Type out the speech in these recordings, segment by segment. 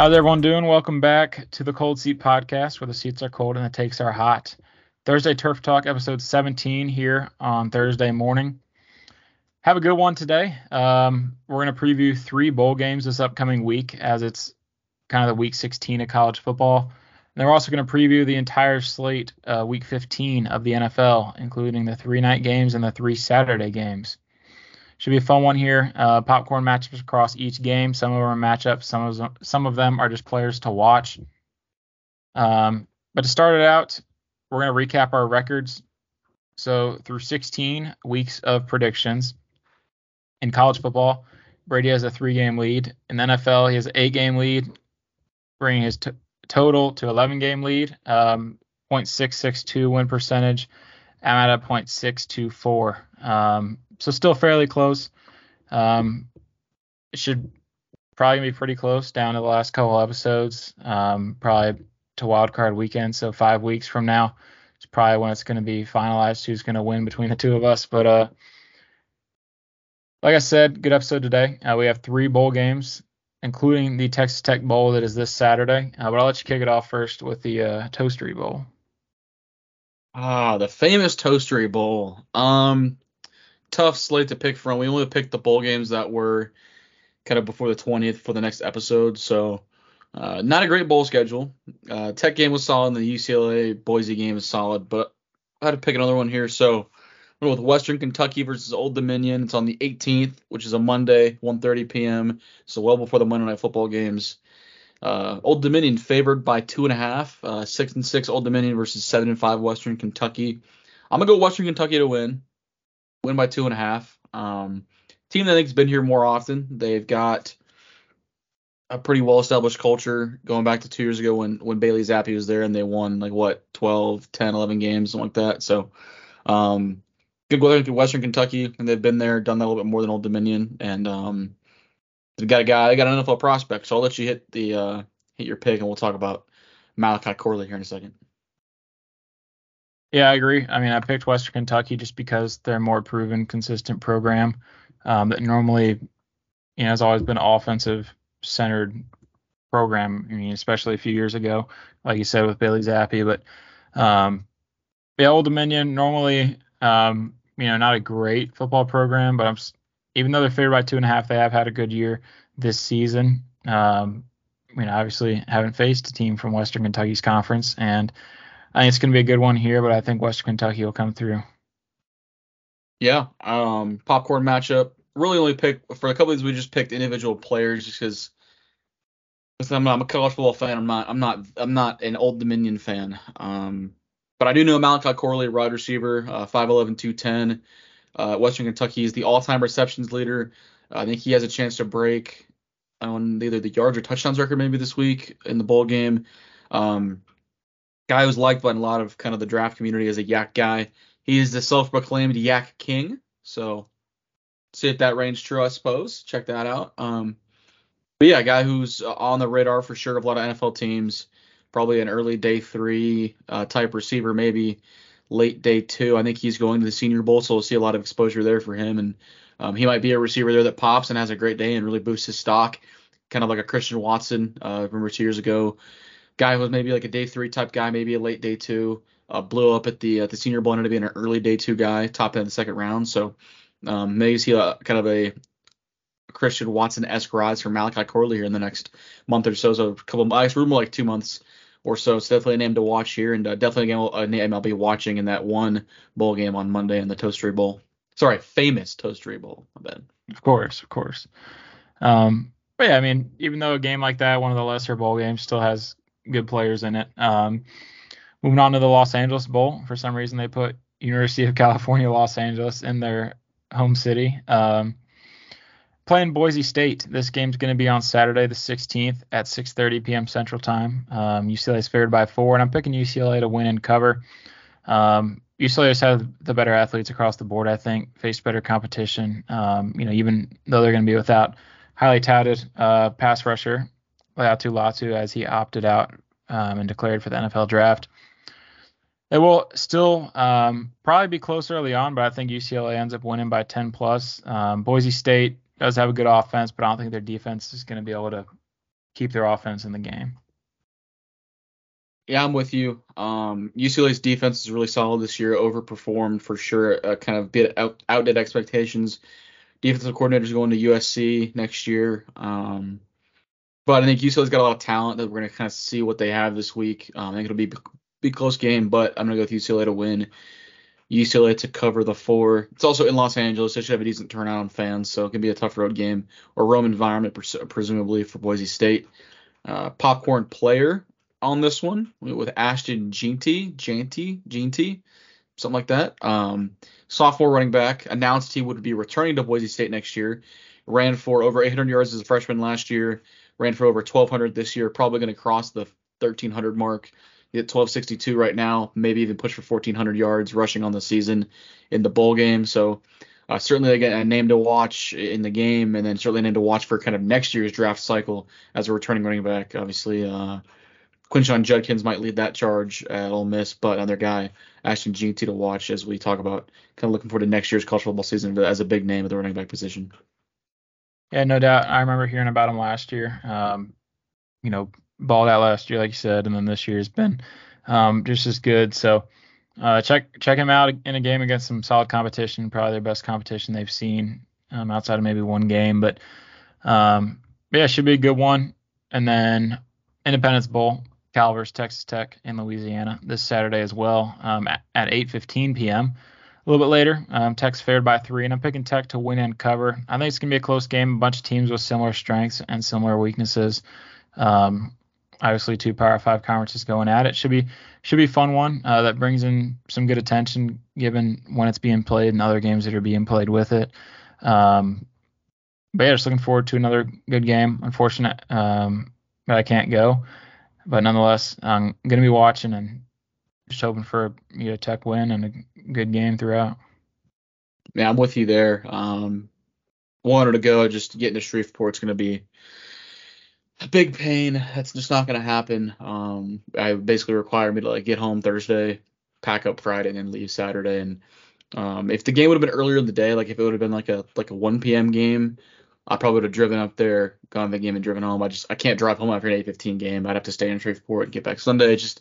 How's everyone doing? Welcome back to the Cold Seat Podcast, where the seats are cold and the takes are hot. Thursday Turf Talk, episode 17 here on Thursday morning. Have a good one today. Um, we're going to preview three bowl games this upcoming week, as it's kind of the week 16 of college football. And we're also going to preview the entire slate, uh, week 15 of the NFL, including the three night games and the three Saturday games. Should be a fun one here. Uh, popcorn matchups across each game. Some of them are matchups. Some of them, some of them are just players to watch. Um, but to start it out, we're going to recap our records. So through 16 weeks of predictions in college football, Brady has a three-game lead. In the NFL, he has an eight-game lead, bringing his t- total to 11-game lead. Um, 0.662 win percentage. I'm at a 0.624. Um, so still fairly close. Um, it should probably be pretty close down to the last couple episodes. Um, probably to wild card weekend, so five weeks from now, it's probably when it's going to be finalized who's going to win between the two of us. But uh, like I said, good episode today. Uh, we have three bowl games, including the Texas Tech Bowl that is this Saturday. Uh, but I'll let you kick it off first with the uh, Toastery Bowl. Ah, the famous Toastery Bowl. Um, tough slate to pick from. We only picked the bowl games that were kind of before the 20th for the next episode. So, uh, not a great bowl schedule. Uh, Tech game was solid. The UCLA Boise game is solid, but I had to pick another one here. So, with Western Kentucky versus Old Dominion. It's on the 18th, which is a Monday, 1:30 p.m. So well before the Monday Night Football games. Uh, Old Dominion favored by two and a half. Uh, six and six Old Dominion versus seven and five Western Kentucky. I'm gonna go Western Kentucky to win win by two and a half. Um, team that I think's been here more often. They've got a pretty well established culture going back to two years ago when when Bailey Zappe was there and they won like what 12, 10, 11 games, something like that. So um, good weather to Western Kentucky and they've been there, done that a little bit more than Old Dominion, and um, they got a guy, they got an NFL prospect. So I'll let you hit the uh, hit your pick and we'll talk about Malachi Corley here in a second. Yeah, I agree. I mean, I picked Western Kentucky just because they're a more proven, consistent program um, that normally, you know, has always been offensive centered program. I mean, especially a few years ago, like you said with Bailey Zappe. But um, yeah, Old Dominion normally, um, you know, not a great football program, but I'm even though they're favored by two and a half, they have had a good year this season. Um, I mean, obviously haven't faced a team from Western Kentucky's conference, and I think it's going to be a good one here, but I think Western Kentucky will come through. Yeah, um, popcorn matchup. Really only pick for a couple of these we just picked individual players just because I'm, I'm a college football fan. I'm not I'm not I'm not an Old Dominion fan. Um, but I do know Malachi Corley, wide receiver, uh, 5'11", 210. Uh, Western Kentucky is the all-time receptions leader. I think he has a chance to break on either the yards or touchdowns record maybe this week in the bowl game. Um, guy who's liked by a lot of kind of the draft community as a YAC guy. He is the self-proclaimed YAC king. So see if that range true, I suppose. Check that out. Um, but yeah, a guy who's on the radar for sure of a lot of NFL teams. Probably an early day three uh, type receiver, maybe late day two. I think he's going to the Senior Bowl, so we'll see a lot of exposure there for him. And um, he might be a receiver there that pops and has a great day and really boosts his stock, kind of like a Christian Watson. Uh, remember two years ago, guy who was maybe like a day three type guy, maybe a late day two. Uh, blew up at the uh, the Senior Bowl, ended up being an early day two guy, top end of the second round. So um, maybe see a kind of a Christian Watson esque rise from Malachi Corley here in the next month or so. So a couple, I guess rumor like two months or so. It's definitely a name to watch here, and uh, definitely a name I'll be watching in that one bowl game on Monday in the Toastery Bowl. Sorry, famous Toastery Bowl. I bet. Of course, of course. Um, but yeah, I mean, even though a game like that, one of the lesser bowl games, still has good players in it. Um, moving on to the Los Angeles Bowl, for some reason they put University of California Los Angeles in their home city. Um, playing Boise State. This game's going to be on Saturday, the 16th at 6:30 p.m. Central Time. Um, UCLA is favored by four, and I'm picking UCLA to win and cover. Um, UCLA has had the better athletes across the board, I think, faced better competition. Um, you know, even though they're going to be without highly touted uh, pass rusher Laiatu Latu as he opted out um, and declared for the NFL draft. It will still um, probably be close early on, but I think UCLA ends up winning by 10 plus. Um, Boise State does have a good offense, but I don't think their defense is going to be able to keep their offense in the game. Yeah, I'm with you. Um, UCLA's defense is really solid this year, overperformed for sure. Uh, kind of bit out, outdid expectations. Defensive coordinators going to USC next year. Um, but I think UCLA's got a lot of talent that we're gonna kind of see what they have this week. Um, I think it'll be be close game, but I'm gonna go with UCLA to win. UCLA to cover the four. It's also in Los Angeles. They should have a decent turnout on fans, so it can be a tough road game or road environment, pres- presumably for Boise State. Uh, popcorn player on this one with Ashton Jeanty, Jeanty, Jeanty, something like that. Um, sophomore running back announced he would be returning to Boise State next year. Ran for over 800 yards as a freshman last year. Ran for over 1,200 this year. Probably going to cross the 1,300 mark. He's at 1262 right now. Maybe even push for 1,400 yards rushing on the season in the bowl game. So uh, certainly again a name to watch in the game, and then certainly a name to watch for kind of next year's draft cycle as a returning running back. Obviously, uh, Quinshon Judkins might lead that charge at Ole Miss, but another guy, Ashton Jeanty, to watch as we talk about kind of looking forward to next year's college football season as a big name at the running back position. Yeah, no doubt. I remember hearing about him last year. Um, you know, balled out last year, like you said, and then this year has been um, just as good. So uh, check check him out in a game against some solid competition, probably their best competition they've seen um, outside of maybe one game. But um, yeah, should be a good one. And then Independence Bowl, Cal versus Texas Tech in Louisiana this Saturday as well um, at, at 8:15 p.m. A little bit later, um, Tech's favored by three, and I'm picking Tech to win and cover. I think it's gonna be a close game. A bunch of teams with similar strengths and similar weaknesses. Um, obviously, two Power Five conferences going at it. Should be should be fun one uh, that brings in some good attention given when it's being played and other games that are being played with it. Um, but yeah, just looking forward to another good game. Unfortunate um, that I can't go, but nonetheless, I'm gonna be watching and just hoping for a you know, Tech win and a good game throughout. Yeah, I'm with you there. Um, wanted to go, just getting to Shreveport is going to be a big pain. That's just not going to happen. Um, I basically require me to like get home Thursday, pack up Friday, and then leave Saturday. And um, if the game would have been earlier in the day, like if it would have been like a like a 1 p.m. game, I probably would have driven up there, gone to the game, and driven home. I just I can't drive home after an 8:15 game. I'd have to stay in Shreveport and get back Sunday. Just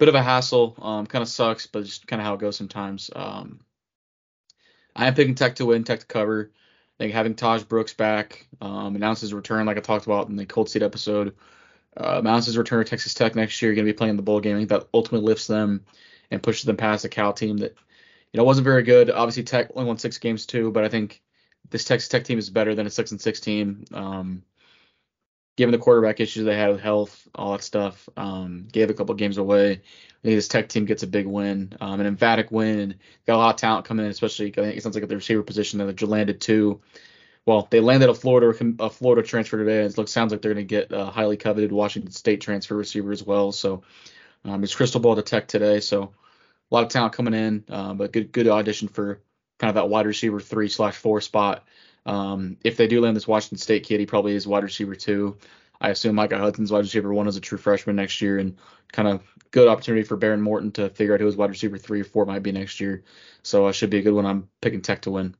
bit of a hassle. Um, kind of sucks, but just kind of how it goes sometimes. Um, I am picking Tech to win, Tech to cover. I think having Tahj Brooks back, um, announced his return, like I talked about in the Cold Seat episode, uh, return to Texas Tech next year. Going to be playing the bowl game. I think that ultimately lifts them and pushes them past the Cal team that you know wasn't very good. Obviously, Tech only won six games too, but I think this Texas Tech team is better than a six and six team. Um, given the quarterback issues they had with health, all that stuff, um, gave a couple games away. I think this Tech team gets a big win, um, an emphatic win. Got a lot of talent coming in, especially I think it sounds like at the receiver position that they landed two. Well, they landed a Florida a Florida transfer today. and It looks sounds like they're going to get a highly coveted Washington State transfer receiver as well. So um, it's crystal ball to Tech today. So a lot of talent coming in, uh, but good good audition for kind of that wide receiver three slash four spot. Um, if they do land this Washington State kid, he probably is wide receiver two. I assume Micah Hudson's wide receiver one as a true freshman next year, and kind of good opportunity for Behren Morton to figure out who his wide receiver three or four might be next year. So it uh, should be a good one. I'm picking Tech to win.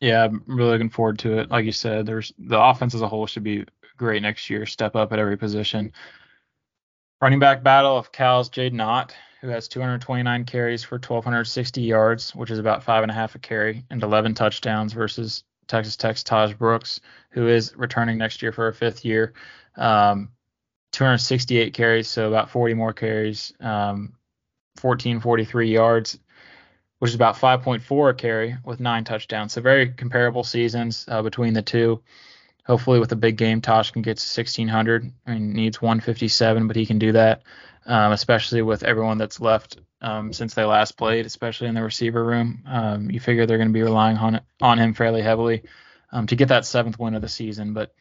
Yeah, I'm really looking forward to it. Like you said, there's the offense as a whole should be great next year. Step up at every position. Running back battle of Cal's Jaydn Ott who has 229 carries for 1,260 yards, which is about five and a half a carry, and 11 touchdowns versus Texas Tech's Tahj Brooks, who is returning next year for a fifth year. Um, 268 carries, so about 40 more carries, um, 1443 yards, which is about 5.4 a carry with nine touchdowns. So very comparable seasons uh, between the two. Hopefully, with a big game, Tahj can get to 1600. I mean, needs 157, but he can do that um, especially with everyone that's left um, since they last played, especially in the receiver room. Um, you figure they're going to be relying on on him fairly heavily um, to get that seventh win of the season. But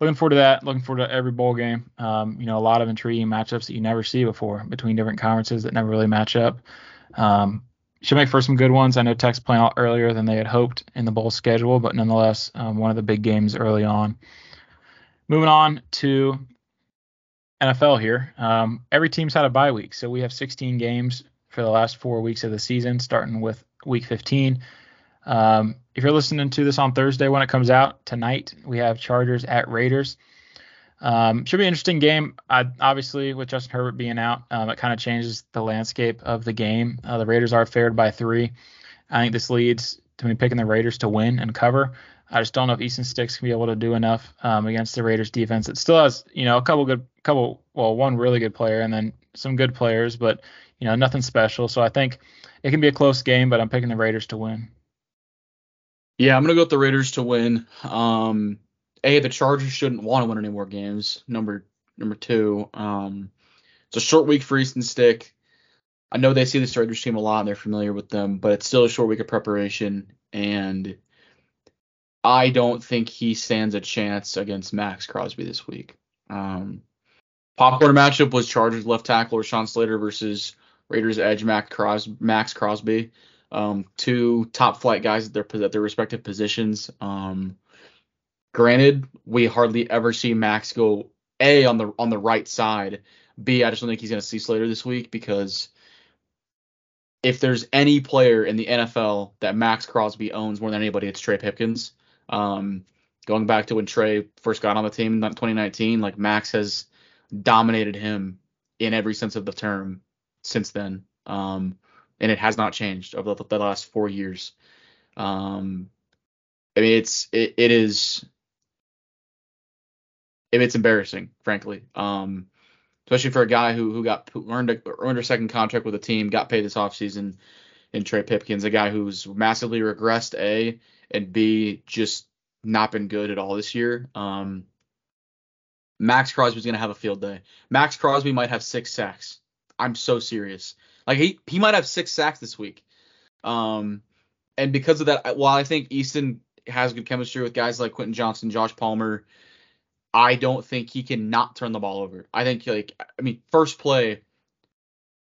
looking forward to that. Looking forward to every bowl game. Um, you know, a lot of intriguing matchups that you never see before between different conferences that never really match up. Um, should make for some good ones. I know Tech's playing out earlier than they had hoped in the bowl schedule, but nonetheless, one of the big games early on. Moving on to NFL here. Um, every team's had a bye week, so we have 16 games for the last four weeks of the season, starting with week 15. Um, if you're listening to this on Thursday when it comes out tonight, we have Chargers at Raiders. Um, should be an interesting game. I, obviously, with Justin Herbert being out, um, it kind of changes the landscape of the game. Uh, the Raiders are favored by three. I think this leads to me picking the Raiders to win and cover. I just don't know if Easton Sticks can be able to do enough um, against the Raiders defense. It still has, you know, a couple good, couple, well, one really good player and then some good players, but you know, nothing special. So I think it can be a close game, but I'm picking the Raiders to win. Yeah, I'm gonna go with the Raiders to win. Um, a the Chargers shouldn't want to win any more games. Number number two, um, it's a short week for Easton Stick. I know they see the Raiders team a lot and they're familiar with them, but it's still a short week of preparation, and I don't think he stands a chance against Maxx Crosby this week. Um, popcorn matchup was Chargers left tackle Rashawn Slater versus Raiders edge Maxx, Cros- Maxx Crosby. Um, two top flight guys at their at their respective positions. Um, granted, we hardly ever see Maxx go a on the on the right side. B, I just don't think he's going to see Slater this week because if there's any player in the NFL that Maxx Crosby owns more than anybody, it's Trey Pipkins. Um, going back to when Trey first got on the team in 2019, like Maxx has dominated him in every sense of the term since then. Um, and it has not changed over the, the last four years. Um, I mean, it's it, it is it's embarrassing, frankly. Um, especially for a guy who who got earned a earned a second contract with a team, got paid this offseason in Trey Pipkins, a guy who's massively regressed A and B just not been good at all this year. Um, Maxx Crosby's gonna have a field day. Maxx Crosby might have six sacks. I'm so serious. Like he he might have six sacks this week. Um, and because of that, while I think Easton has good chemistry with guys like Quentin Johnston, Josh Palmer, I don't think he can not turn the ball over. I think like I mean first play,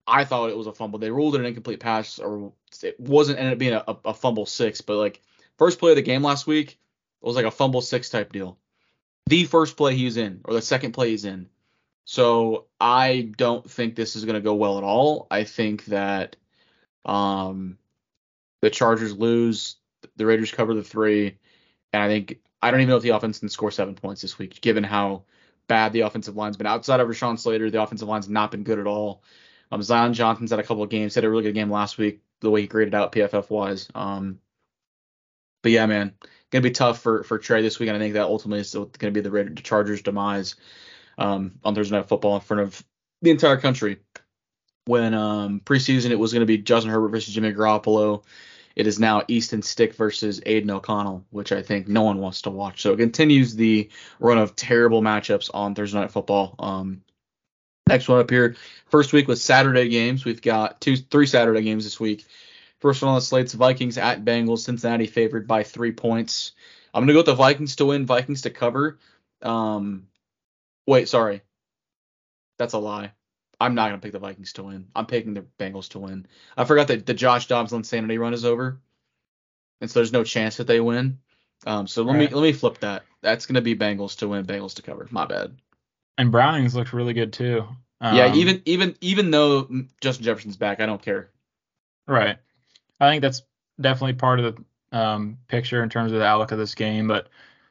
I thought it was a fumble. They ruled it an incomplete pass, or it wasn't ended up being a, a fumble six, but like first play of the game last week it was like a fumble six type deal. The first play he's in, or the second play he's in. So I don't think this is going to go well at all. I think that um, the Chargers lose, the Raiders cover the three, and I think I don't even know if the offense can score seven points this week, given how bad the offensive line's been. Outside of Rashawn Slater, the offensive line's not been good at all. Um, Zion Johnson's had a couple of games, had a really good game last week, the way he graded out PFF wise. Um, but yeah, man, gonna be tough for for Trey this week, and I think that ultimately is going to be the, the Chargers' demise um, on Thursday Night Football in front of the entire country. When um, preseason it was going to be Justin Herbert versus Jimmy Garoppolo, it is now Easton Stick versus Aidan O'Connell, which I think no one wants to watch. So it continues the run of terrible matchups on Thursday Night Football. Um, next one up here, first week with Saturday games. We've got two, three Saturday games this week. First one on the slate's Vikings at Bengals. Cincinnati favored by three points. I'm gonna go with the Vikings to win, Vikings to cover. Um, Wait, sorry. That's a lie. I'm not gonna pick the Vikings to win. I'm picking the Bengals to win. I forgot that the Josh Dobbs insanity run is over, and so there's no chance that they win. Um, so let right. me let me flip that. That's gonna be Bengals to win, Bengals to cover. My bad. And Browning's looked really good too. Um, yeah, even even even though Justin Jefferson's back, I don't care. Right. I think that's definitely part of the um, picture in terms of the outlook of this game. But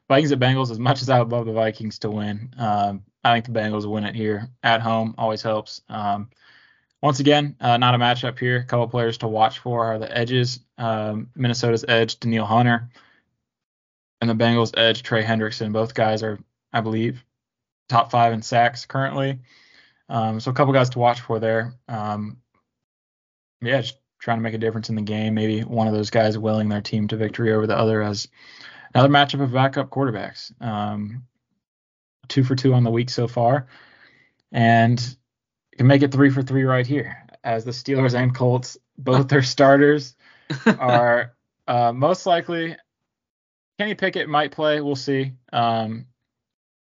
Vikings at Bengals, as much as I would love the Vikings to win, um, I think the Bengals win it here at home. Always helps. Um, once again, uh, not a matchup here. A couple players to watch for are the edges. Um, Minnesota's edge, Danielle Hunter, and the Bengals' edge, Trey Hendrickson. Both guys are, I believe, top five in sacks currently. Um, so a couple guys to watch for there. Um, yeah, just trying to make a difference in the game. Maybe one of those guys willing their team to victory over the other as another matchup of backup quarterbacks. Um, two for two on the week so far, and can make it three for three right here. As the Steelers and Colts, both their starters are uh, most likely. Kenny Pickett might play. We'll see. Um,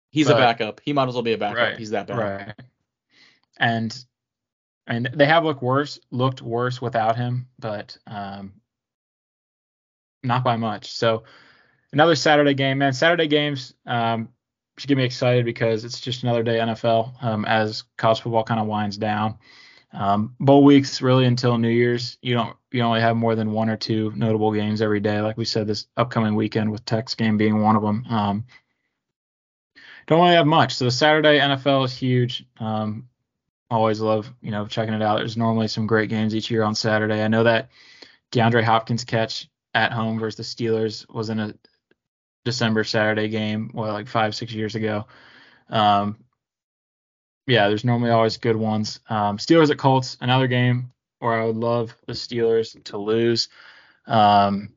He's but, a backup. He might as well be a backup. Right, He's that bad. Right. And and they have looked worse, looked worse without him, but um, not by much. So another Saturday game, man. Saturday games um, should get me excited because it's just another day NFL um, as college football kind of winds down. Um, bowl weeks really until New Year's. You don't you only have more than one or two notable games every day. Like we said, this upcoming weekend with Tech's game being one of them. Um, don't really have much. So the Saturday NFL is huge. Um, always love you know checking it out. There's normally some great games each year on Saturday. I know that DeAndre Hopkins catch at home versus the Steelers was in a December Saturday game, well, like five six years ago. Um, yeah, there's normally always good ones. Um, Steelers at Colts, another game where I would love the Steelers to lose. Um,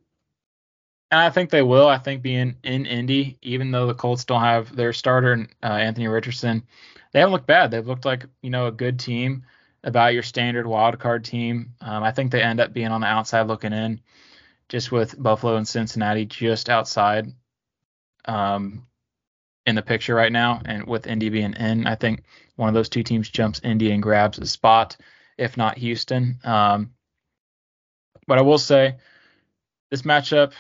and I think they will. I think being in Indy, even though the Colts don't have their starter, uh, Anthony Richardson, they haven't looked bad. They've looked like you know a good team, about your standard wild card team. Um, I think they end up being on the outside looking in, just with Buffalo and Cincinnati just outside um, in the picture right now, and with Indy being in, I think one of those two teams jumps Indy and grabs a spot, if not Houston. Um, but I will say this matchup,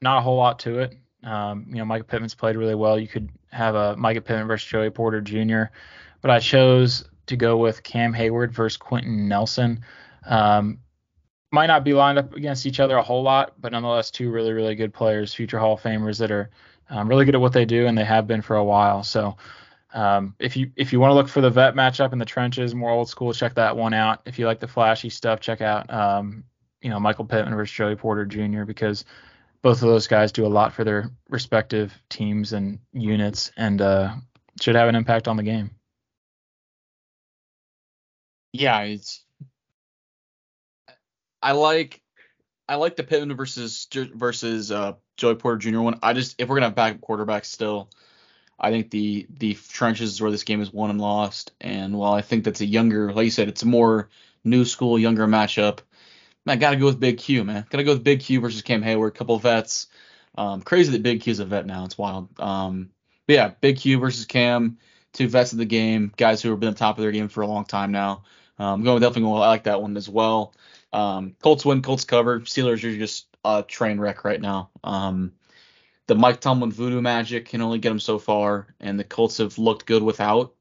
not a whole lot to it. Um, you know, Michael Pittman's played really well. You could have a Michael Pittman versus Joey Porter Jr., but I chose to go with Cam Heyward versus Quenton Nelson. Um, might not be lined up against each other a whole lot, but nonetheless, two really, really good players, future Hall of Famers that are um, really good at what they do, and they have been for a while. So um, if you if you want to look for the vet matchup in the trenches, more old school, check that one out. If you like the flashy stuff, check out um, you know Michael Pittman versus Joey Porter Jr. because both of those guys do a lot for their respective teams and units, and uh, should have an impact on the game. Yeah, it's. I like, I like the Pittman versus versus uh, Joey Porter Jr. one. I just if we're gonna have backup quarterbacks still, I think the the trenches is where this game is won and lost. And while I think that's a younger, like you said, it's a more new school, younger matchup. Man, gotta go with Big Q, man. Gotta go with Big Q versus Cam Heyward, Couple vets. Um, crazy that Big Q's a vet now. It's wild. Um, but yeah, Big Q versus Cam, two vets of the game, guys who have been on top of their game for a long time now. Um, going definitely I like that one as well. Um, Colts win, Colts cover. Steelers are just a train wreck right now. Um, the Mike Tomlin voodoo magic can only get them so far, and the Colts have looked good without.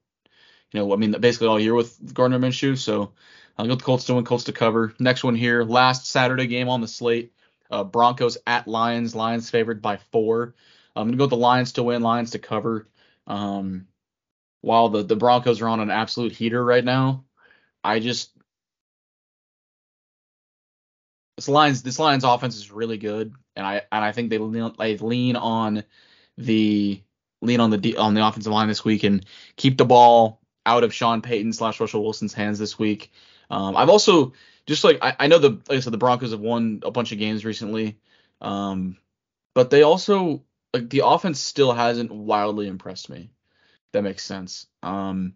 You know, I mean, basically all year with Gardner Minshew. So I'll go the Colts to win, Colts to cover. Next one here, last Saturday game on the slate. Uh, Broncos at Lions. Lions favored by four. I'm gonna go with the Lions to win, Lions to cover. Um, while the the Broncos are on an absolute heater right now, I just this Lions this Lions offense is really good, and I and I think they lean, they lean on the lean on the on the offensive line this week and keep the ball out of Sean Payton slash Russell Wilson's hands this week. Um, I've also just like I, I know the like I said the Broncos have won a bunch of games recently, um, but they also like the offense still hasn't wildly impressed me. That makes sense. Um,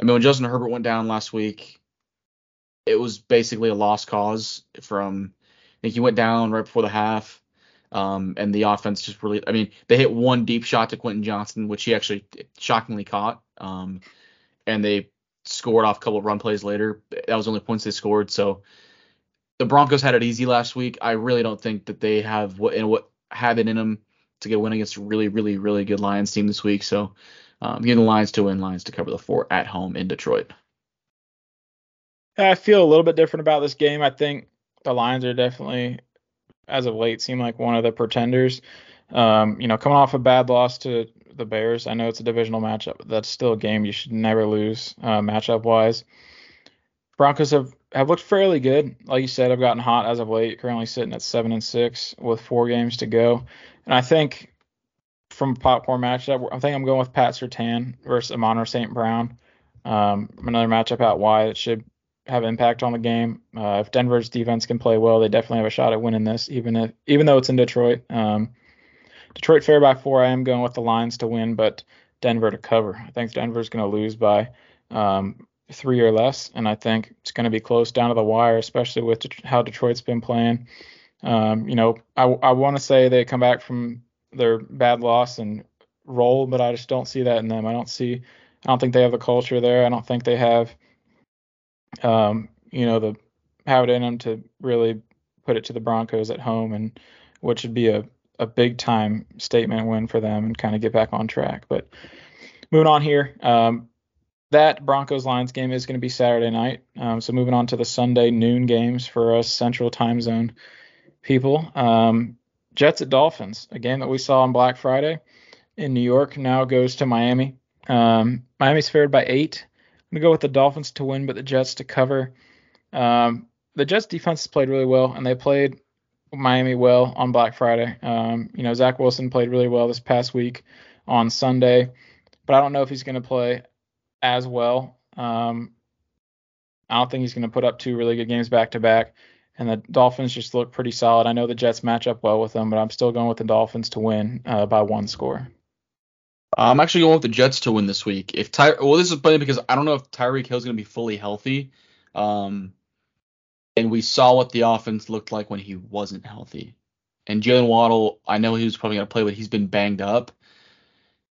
I mean when Justin Herbert went down last week, it was basically a lost cause from I think he went down right before the half. Um, and the offense just really, I mean, they hit one deep shot to Quentin Johnston, which he actually shockingly caught. Um, and they scored off a couple of run plays later. That was the only points they scored. So the Broncos had it easy last week. I really don't think that they have what and what have it in them to get a win against a really, really, really good Lions team this week. So um, getting the Lions to win, Lions to cover the four at home in Detroit. I feel a little bit different about this game. I think the Lions are definitely, as of late, seem like one of the pretenders. Um, you know, coming off a bad loss to the Bears, I know it's a divisional matchup, but that's still a game you should never lose uh, matchup wise. Broncos have, have looked fairly good. Like you said, I've gotten hot as of late. Currently sitting at seven and six with four games to go. And I think from a popcorn matchup, I think I'm going with Pat Surtain versus Amon-Ra St. Brown. Um, another matchup out wide. It should have impact on the game. Uh, if Denver's defense can play well, they definitely have a shot at winning this, even if even though it's in Detroit. Um, Detroit fair by four. I am going with the Lions to win, but Denver to cover. I think Denver's going to lose by um, three or less, and I think it's going to be close down to the wire, especially with how Detroit's been playing. Um, you know, I, I want to say they come back from their bad loss and roll, but I just don't see that in them. I don't see. I don't think they have the culture there. I don't think they have um, you know, the have it in them to really put it to the Broncos at home, and what should be a, a big time statement win for them and kind of get back on track. But moving on here, um, that Broncos Lions game is going to be Saturday night. Um, so moving on to the Sunday noon games for us Central Time Zone people. Um, Jets at Dolphins, a game that we saw on Black Friday in New York, now goes to Miami. Um, Miami's favored by eight. I'm gonna go with the Dolphins to win, but the Jets to cover. Um, the Jets defense has played really well, and they played Miami well on Black Friday. Um, you know, Zach Wilson played really well this past week on Sunday, but I don't know if he's going to play as well. Um, I don't think he's going to put up two really good games back to back. And the Dolphins just look pretty solid. I know the Jets match up well with them, but I'm still going with the Dolphins to win uh, by one score. I'm actually going with the Jets to win this week. If Ty, well, this is funny because I don't know if Tyreek Hill's going to be fully healthy. Um, and we saw what the offense looked like when he wasn't healthy. And Jaylen Waddle, I know he was probably going to play, but he's been banged up.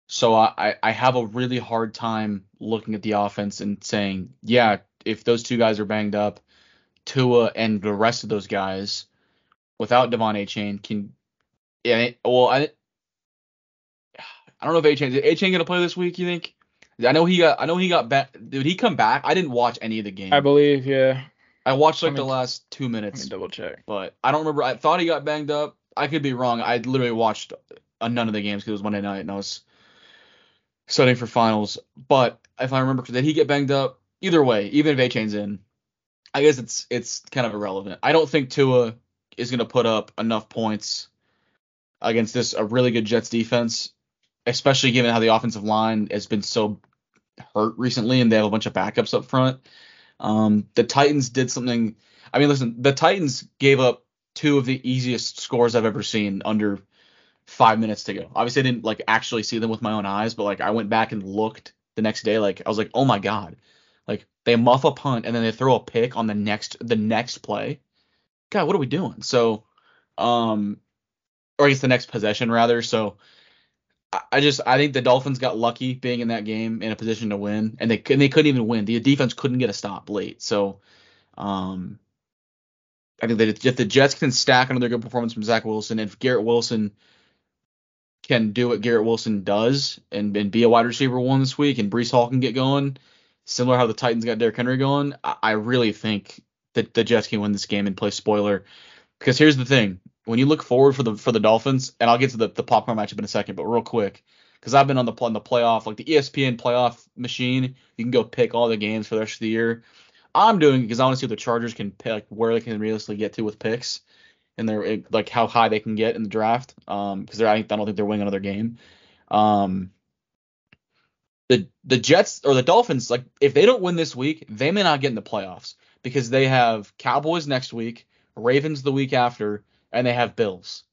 So I, I have a really hard time looking at the offense and saying, yeah, if those two guys are banged up, Tua and the rest of those guys without De'Von Achane, can yeah well I I don't know if Achane is Achane gonna play this week, you think? I know he got I know he got back did he come back? I didn't watch any of the game. I believe, yeah. I watched like the last two minutes. double check. But I don't remember I thought he got banged up. I could be wrong. I literally watched a, none of the games because it was Monday night and I was studying for finals. But if I remember, did he get banged up? Either way, even if Achane's in, I guess it's it's kind of irrelevant. I don't think Tua is going to put up enough points against this a really good Jets defense, especially given how the offensive line has been so hurt recently and they have a bunch of backups up front. Um, the Titans did something. I mean, listen, the Titans gave up two of the easiest scores I've ever seen under five minutes to go. Obviously, I didn't like actually see them with my own eyes, but like I went back and looked the next day. Like I was like, oh my god, like they muff a punt and then they throw a pick on the next the next play. God, what are we doing? So, um, or I guess the next possession rather. So, I, just I think the Dolphins got lucky being in that game in a position to win, and they and they couldn't even win. The defense couldn't get a stop late. So, um, I think that if the Jets can stack another good performance from Zach Wilson, if Garrett Wilson can do what Garrett Wilson does and, and be a wide receiver one this week, and Breece Hall can get going, similar how the Titans got Derrick Henry going, I, I really think that the Jets can win this game and play spoiler. Because here's the thing: when you look forward for the for the Dolphins, and I'll get to the, the popcorn matchup in a second, but real quick, because I've been on the on the playoff, like the ESPN playoff machine, you can go pick all the games for the rest of the year. I'm doing because I want to see what the Chargers can pick, like where they can realistically get to with picks, and they're like how high they can get in the draft. Um, because I don't think they're winning another game. Um, the the Jets or the Dolphins, like if they don't win this week, they may not get in the playoffs because they have Cowboys next week, Ravens the week after, and they have Bills.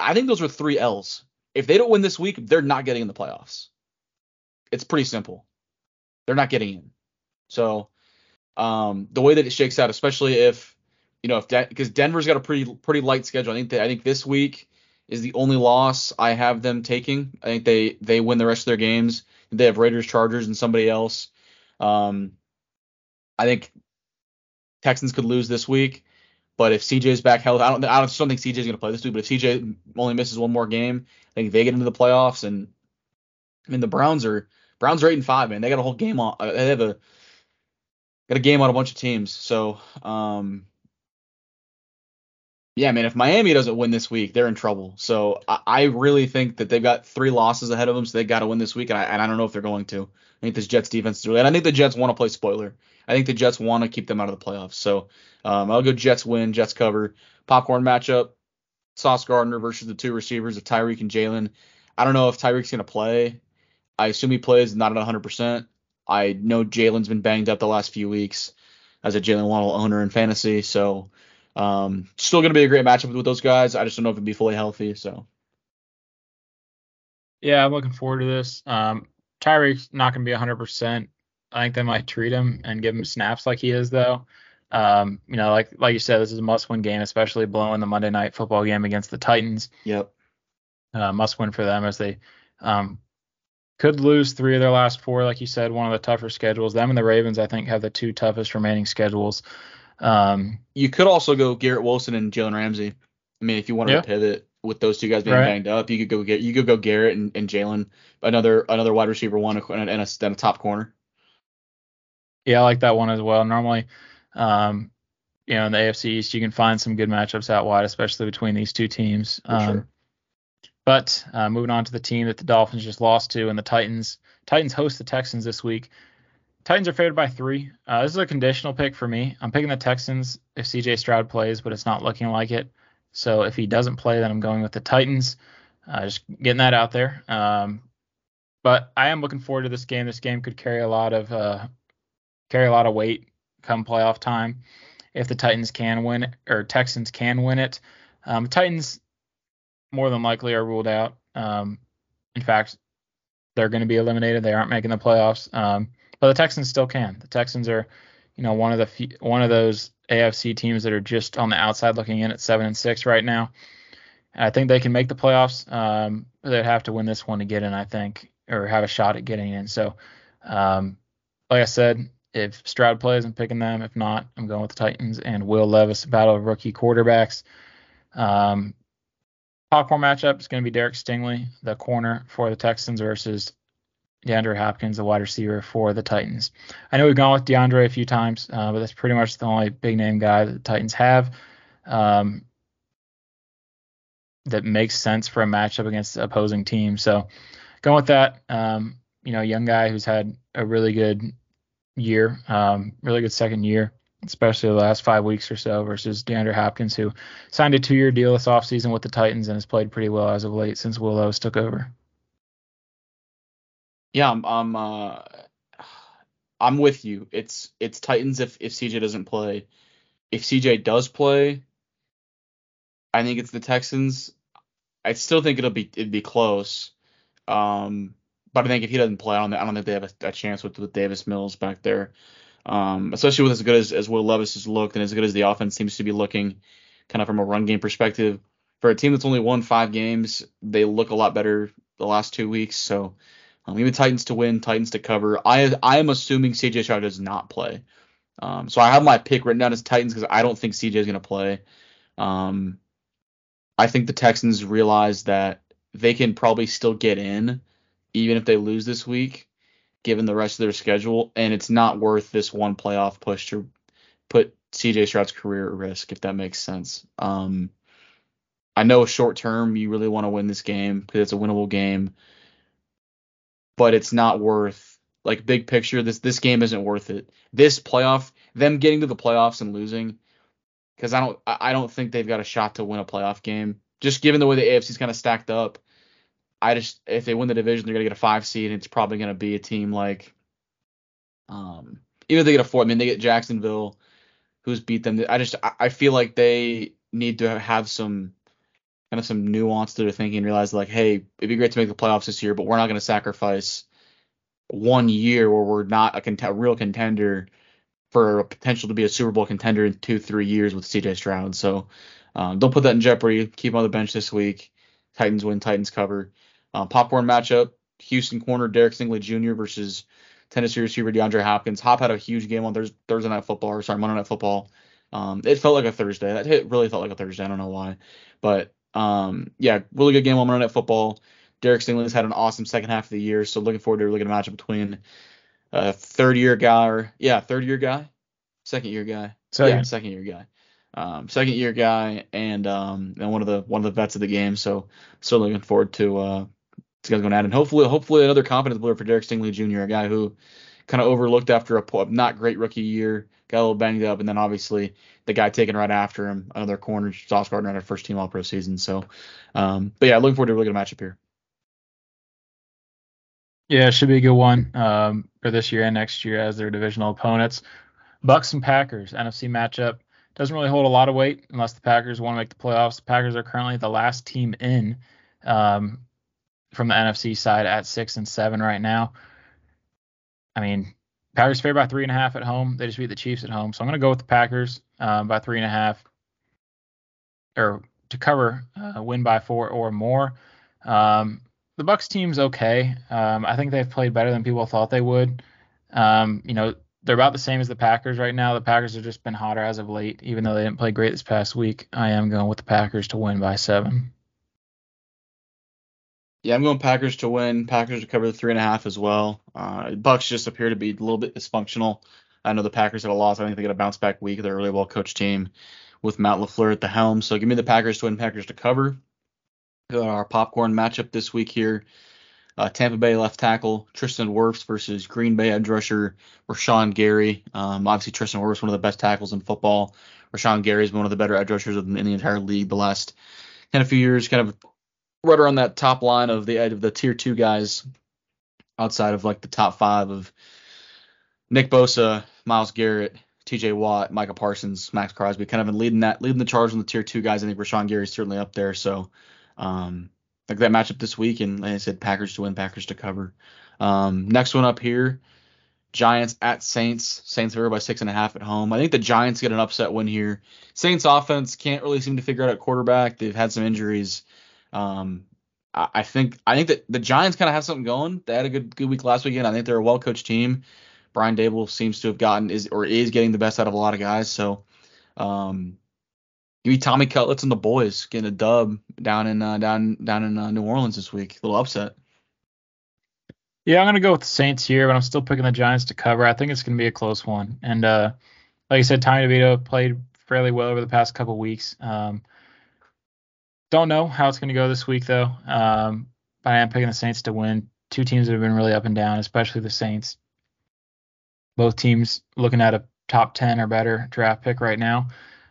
I think those are three L's. If they don't win this week, they're not getting in the playoffs. It's pretty simple. They're not getting in. So um, the way that it shakes out, especially if you know if because De- Denver's got a pretty pretty light schedule. I think I think this week is the only loss I have them taking. I think they they win the rest of their games. They have Raiders, Chargers, and somebody else. Um, I think Texans could lose this week, but if CJ's back healthy, I don't I don't, don't think CJ's going to play this week. But if CJ only misses one more game, I think they get into the playoffs. And I mean the Browns are Browns are eight and five, man. They got a whole game on. They have a got a game on a bunch of teams. So um, yeah, man, if Miami doesn't win this week, they're in trouble. So I, I really think that they've got three losses ahead of them, so they got to win this week, and I, and I don't know if they're going to. I think this Jets defense is really, and I think the Jets want to play spoiler. I think the Jets want to keep them out of the playoffs. So um, I'll go Jets win, Jets cover. Popcorn matchup: Sauce Gardner versus the two receivers of Tyreek and Jaylen. I don't know if Tyreek's going to play. I assume he plays, not at 100%. I know Jaylen's been banged up the last few weeks as a Jaylen Waddle owner in fantasy, so um, still going to be a great matchup with those guys. I just don't know if it'd be fully healthy. So. Yeah, I'm looking forward to this. Um, Tyreek's not going to be 100%. I think they might treat him and give him snaps like he is, though. Um, you know, like like you said, this is a must-win game, especially blowing the Monday night football game against the Titans. Yep. Uh, must win for them as they um, could lose three of their last four, like you said, one of the tougher schedules. Them and the Ravens, I think, have the two toughest remaining schedules. Um, you could also go Garrett Wilson and Jalen Ramsey. I mean, if you yeah. to pivot, with those two guys being Right. banged up. You could go get you could go Garrett and, and Jalen, another another wide receiver one and a, and a, top corner. Yeah, I like that one as well. Normally, um, you know, in the AFC East, you can find some good matchups out wide, especially between these two teams. Um, sure. But uh, moving on to the team that the Dolphins just lost to, and the Titans. Titans host the Texans this week. Titans are favored by three. Uh, this is a conditional pick for me. I'm picking the Texans if CJ Stroud plays, but it's not looking like it. So if he doesn't play, then I'm going with the Titans. Uh, just getting that out there. Um, but I am looking forward to this game. This game could carry a lot of uh, carry a lot of weight come playoff time if the Titans can win it, or Texans can win it. Um, Titans more than likely are ruled out. Um, in fact, they're going to be eliminated. They aren't making the playoffs. Um, but the Texans still can. The Texans are, you know, one of the few, one of those AFC teams that are just on the outside looking in at seven and six right now. I think they can make the playoffs. Um, they'd have to win this one to get in, I think, or have a shot at getting in. So, um, like I said, if Stroud plays, I'm picking them. If not, I'm going with the Titans and Will Levis, battle of rookie quarterbacks. Um, popcorn matchup is going to be Derek Stingley, the corner for the Texans, versus DeAndre Hopkins, the wide receiver for the Titans. I know we've gone with DeAndre a few times, uh, but that's pretty much the only big name guy that the Titans have um, that makes sense for a matchup against the opposing team. So going with that, um, you know, young guy who's had a really good year, um, really good second year, especially the last five weeks or so, versus DeAndre Hopkins, who signed a two-year deal this offseason with the Titans and has played pretty well as of late since Will Levis took over. Yeah, I'm I'm uh I'm with you. It's it's Titans if if CJ doesn't play. If CJ does play, I think it's the Texans. I still think it'll be it'd be close. Um, but I think if he doesn't play, I don't I don't think they have a, a chance with with Davis Mills back there. Um, especially with as good as, as Will Levis has looked and as good as the offense seems to be looking, kind of from a run game perspective. For a team that's only won five games, they look a lot better the last two weeks. So um, even Titans to win, Titans to cover. I I am assuming CJ Stroud does not play. Um, so I have my pick written down as Titans because I don't think CJ is going to play. Um, I think the Texans realize that they can probably still get in even if they lose this week, given the rest of their schedule, and it's not worth this one playoff push to put CJ Stroud's career at risk, if that makes sense. Um, I know short term you really want to win this game because it's a winnable game, but it's not worth like big picture. This this game isn't worth it. This playoff, them getting to the playoffs and losing, because I don't I don't think they've got a shot to win a playoff game. Just given the way the AFC's kind of stacked up, I just if they win the division, they're gonna get a five seed. And it's probably gonna be a team like, um, even if they get a four, I mean they get Jacksonville, who's beat them. I just I, I feel like they need to have some kind of some nuance to their thinking. Realize like, hey, it'd be great to make the playoffs this year, but we're not gonna sacrifice one year where we're not a, cont- a real contender for a potential to be a Super Bowl contender in two, three years with CJ Stroud. So um, don't put that in jeopardy. Keep him on the bench this week. Titans win, Titans cover. Uh, popcorn matchup: Houston corner Derek Stingley Jr. versus Tennessee receiver DeAndre Hopkins. Hop had a huge game on Thursday, Thursday night football, or sorry, Monday night football. Um, it felt like a Thursday. That hit really felt like a Thursday. I don't know why, but um, yeah, really good game on Monday night football. Derek Stingley's had an awesome second half of the year, so looking forward to a really good matchup between a third year guy, or yeah, third year guy, second year guy, So yeah, second year guy, um, second year guy, and um, and one of the one of the vets of the game. So still looking forward to uh, this guy's going at, it. and hopefully hopefully another confidence builder for Derek Stingley Jr., a guy who kind of overlooked after a not great rookie year, got a little banged up, and then obviously the guy taken right after him, another corner, Sauce Gardner, had a first team All Pro season. So, um, but yeah, looking forward to a really good matchup here. Yeah, it should be a good one um, for this year and next year as their divisional opponents. Bucks and Packers NFC matchup doesn't really hold a lot of weight unless the Packers want to make the playoffs. The Packers are currently the last team in um, from the NFC side at six and seven right now. I mean, Packers favored by three and a half at home. They just beat the Chiefs at home, so I'm going to go with the Packers um, by three and a half, or to cover, uh, win by four or more. Um, the Bucks team's okay. Um, I think they've played better than people thought they would. Um, you know, they're about the same as the Packers right now. The Packers have just been hotter as of late, even though they didn't play great this past week. I am going with the Packers to win by seven. Yeah, I'm going Packers to win. Packers to cover the three and a half as well. Uh, Bucks just appear to be a little bit dysfunctional. I know the Packers had a loss. I think they get a bounce back week. They're a really well coached team with Matt LaFleur at the helm. So give me the Packers to win, Packers to cover. Our popcorn matchup this week here. Uh, Tampa Bay left tackle Tristan Wirfs versus Green Bay edge rusher Rashan Gary. Um, obviously, Tristan Wirfs one of the best tackles in football. Rashan Gary been one of the better edge rushers in the entire league the last kind of few years. Kind of right around that top line of the of the tier two guys outside of like the top five of Nick Bosa, Myles Garrett, T.J. Watt, Micah Parsons, Maxx Crosby, kind of been leading that leading the charge on the tier two guys. I think Rashan Gary is certainly up there. So um, like that matchup this week, and like I said, Packers to win, Packers to cover. Um, next one up here, Giants at Saints. Saints favored by six and a half at home. I think the Giants get an upset win here. Saints offense can't really seem to figure out at quarterback. They've had some injuries. Um, I, I think I think that the Giants kind of have something going. They had a good good week last weekend. I think they're a well coached team. Brian Daboll seems to have gotten is or is getting the best out of a lot of guys. So um, give me Tommy Cutlets and the boys getting a dub down in uh, down down in uh, New Orleans this week. A little upset. Yeah, I'm gonna go with the Saints here, but I'm still picking the Giants to cover. I think it's gonna be a close one. And uh, like I said, Tommy DeVito played fairly well over the past couple weeks. Um, don't know how it's gonna go this week though. Um, but I am picking the Saints to win. Two teams that have been really up and down, especially the Saints. Both teams looking at a top 10 or better draft pick right now.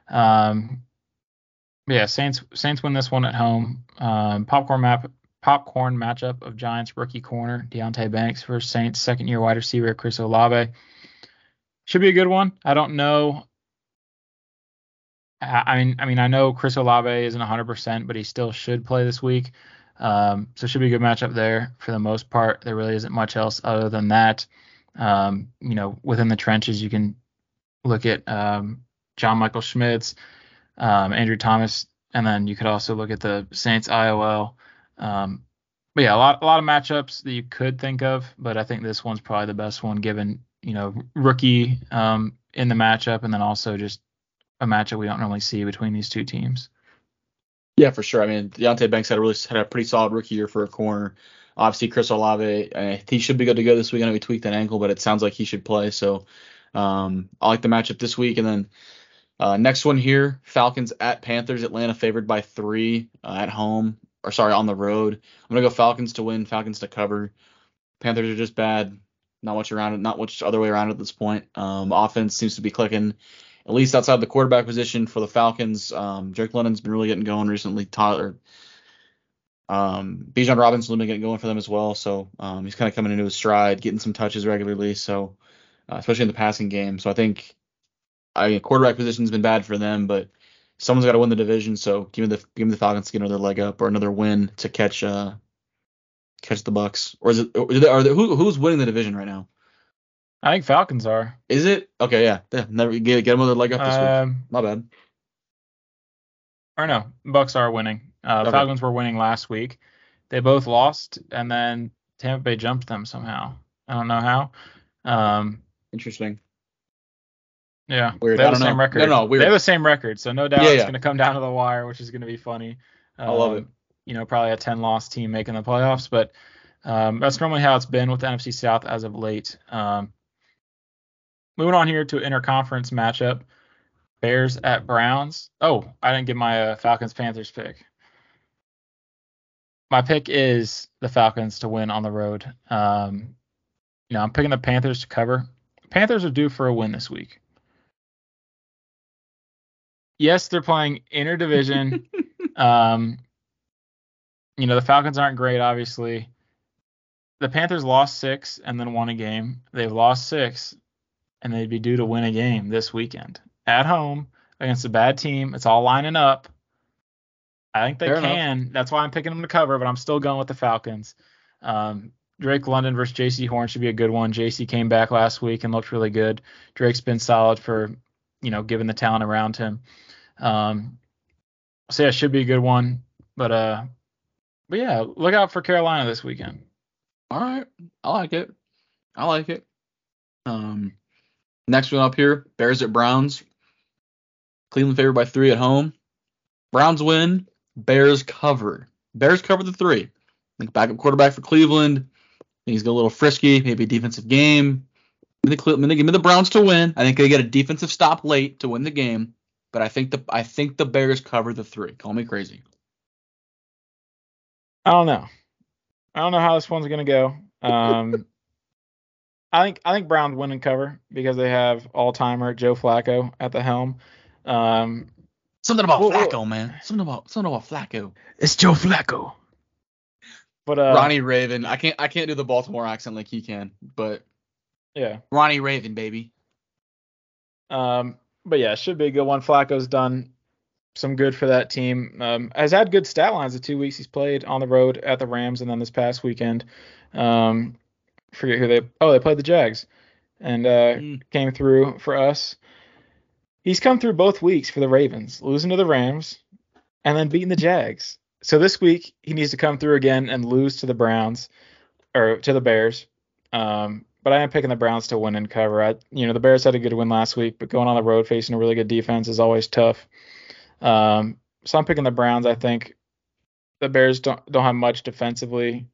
Um, yeah, Saints Saints win this one at home. Um, popcorn map popcorn matchup of Giants rookie corner Deonte Banks versus Saints second year wide receiver Chris Olave. Should be a good one. I don't know. I mean, I mean, I know Chris Olave isn't 100%, but he still should play this week. Um, so it should be a good matchup there for the most part. There really isn't much else other than that. Um, you know, within the trenches, you can look at um, John Michael Schmitz, um, Andrew Thomas, and then you could also look at the Saints IOL. Um, but yeah, a lot a lot of matchups that you could think of, but I think this one's probably the best one given you know rookie um, in the matchup, and then also just a matchup we don't normally see between these two teams. Yeah, for sure. I mean, Deonte Banks had a really had a pretty solid rookie year for a corner. Obviously, Chris Olave, uh, he should be good to go this week. I know he tweaked an ankle, but it sounds like he should play. So um, I like the matchup this week. And then uh, next one here, Falcons at Panthers. Atlanta favored by three uh, at home, or sorry, on the road. I'm gonna go Falcons to win, Falcons to cover. Panthers are just bad. Not much around it. Not much other way around at this point. Um, offense seems to be clicking, at least outside the quarterback position for the Falcons. Um, Drake London's been really getting going recently. Tyler, um, Bijan Robinson's been getting going for them as well. So um, he's kind of coming into his stride, getting some touches regularly. So uh, especially in the passing game. So I think I quarterback position's been bad for them, but someone's got to win the division. So give me the give me the Falcons get another leg up or another win to catch uh catch the Bucs. Or is it are they, who who's winning the division right now? I think Falcons are. Is it okay? Yeah, yeah never get get another leg up this um, week. My bad. Or no, Bucs are winning. Uh, okay. Falcons were winning last week. They both lost, and then Tampa Bay jumped them somehow. I don't know how. Um, Interesting. Yeah, weird. They have the same record. No, no, weird. They have the same record, so no doubt yeah, it's yeah. going to come down to the wire, which is going to be funny. Um, I love it. You know, probably a 10 loss team making the playoffs, but um, that's normally how it's been with the NFC South as of late. Um, moving on here to interconference matchup, Bears at Browns. Oh, I didn't get my uh, Falcons Panthers pick. My pick is the Falcons to win on the road. Um, you know, I'm picking the Panthers to cover. Panthers are due for a win this week. Yes, they're playing interdivision. um, you know, the Falcons aren't great, obviously. The Panthers lost six and then won a game. They've lost six, and they'd be due to win a game this weekend at home against a bad team. It's all lining up. I think they Fair can. Enough. That's why I'm picking them to cover, but I'm still going with the Falcons. Um, Drake London versus Jaycee Horn should be a good one. Jaycee came back last week and looked really good. Drake's been solid for, you know, given the talent around him. Um, so yeah, it should be a good one. But uh, but yeah, look out for Carolina this weekend. All right, I like it. I like it. Um, next one up here, Bears at Browns. Cleveland favored by three at home. Browns win. Bears cover. Bears cover the three. Like backup quarterback for Cleveland. He's got a little frisky, maybe a defensive game. Give me the Browns to win. I think they get a defensive stop late to win the game, but I think the I think the Bears cover the three. Call me crazy. I don't know. I don't know how this one's gonna go. Um, I think I think Browns win and cover because they have all timer Joe Flacco at the helm. Um, something about Flacco, man. Something about something about Flacco. It's Joe Flacco. But uh, Ronnie Raven, I can't I can't do the Baltimore accent like he can, but yeah, Ronnie Raven, baby. Um, but yeah, should be a good one. Flacco's done some good for that team. Um, has had good stat lines the two weeks he's played on the road at the Rams and then this past weekend. Um, forget who they oh they played the Jags and uh, mm. came through for us. He's come through both weeks for the Ravens, losing to the Rams and then beating the Jags. So this week he needs to come through again and lose to the Browns or to the Bears. Um, but I am picking the Browns to win and cover. I, you know, the Bears had a good win last week, but going on the road facing a really good defense is always tough. Um, so I'm picking the Browns. I think the Bears don't don't have much defensively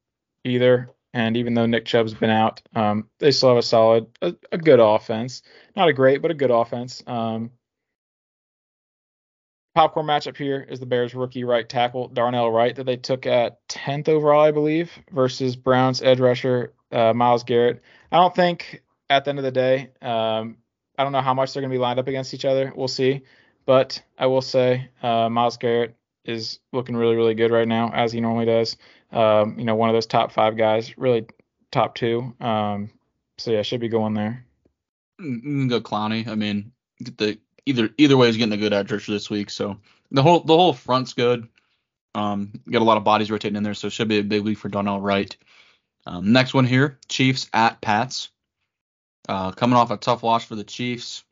either. And even though Nick Chubb's been out, um, they still have a solid, a, a, good offense. Not a great, but a good offense. Um, popcorn matchup here is the Bears rookie right tackle Darnell Wright that they took at 10th overall, I believe, versus Browns edge rusher uh, Myles Garrett. I don't think at the end of the day, um, I don't know how much they're going to be lined up against each other. We'll see. But I will say uh, Myles Garrett is looking really, really good right now, as he normally does. Um, you know, one of those top five guys, really top two. Um, so yeah, should be going there. You can go Clowney. I mean, the either either way is getting a good edge rusher this week. So the whole the whole front's good. Um, got a lot of bodies rotating in there, so it should be a big week for Darnell Wright. Um, next one here, Chiefs at Pats. Uh, coming off a tough loss for the Chiefs.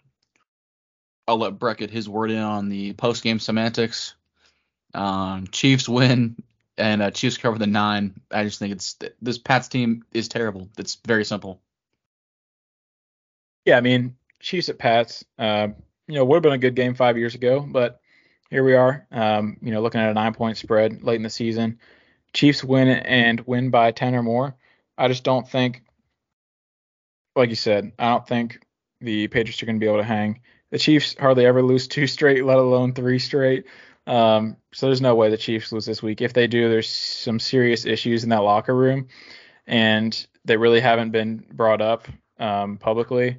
I'll let Brett get his word in on the post game semantics. Um, Chiefs win and uh, Chiefs cover the nine. I just think it's this Pats team is terrible. It's very simple. Yeah, I mean Chiefs at Pats. Uh, you know would have been a good game five years ago, but here we are. Um, you know looking at a nine point spread late in the season. Chiefs win and win by ten or more. I just don't think, like you said, I don't think the Patriots are going to be able to hang the Chiefs hardly ever lose two straight, let alone three straight. Um, so there's no way the Chiefs lose this week. If they do, there's some serious issues in that locker room, and they really haven't been brought up um, publicly.